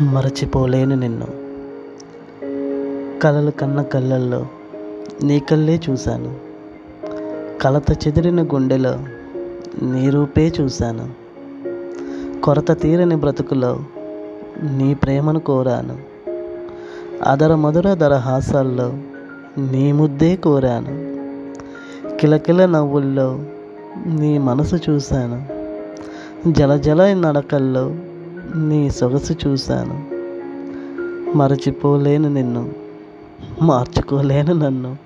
మరచిపోలేను నిన్ను. కలలు కన్న కళ్ళల్లో నీ కళ్ళే చూశాను. కలత చెదిరిన గుండెలో నీ రూపే చూశాను. కొరత తీరని బ్రతుకులో నీ ప్రేమను కోరాను. అదర మధుర దరహాసాల్లో నీ ముద్దే కోరాను. కిలకిల నవ్వుల్లో నీ మనసు చూశాను. జల జల నడకల్లో నీ సొగసు చూశాను. మరచిపోలేను నిన్ను. మార్చుకోలేను నన్ను.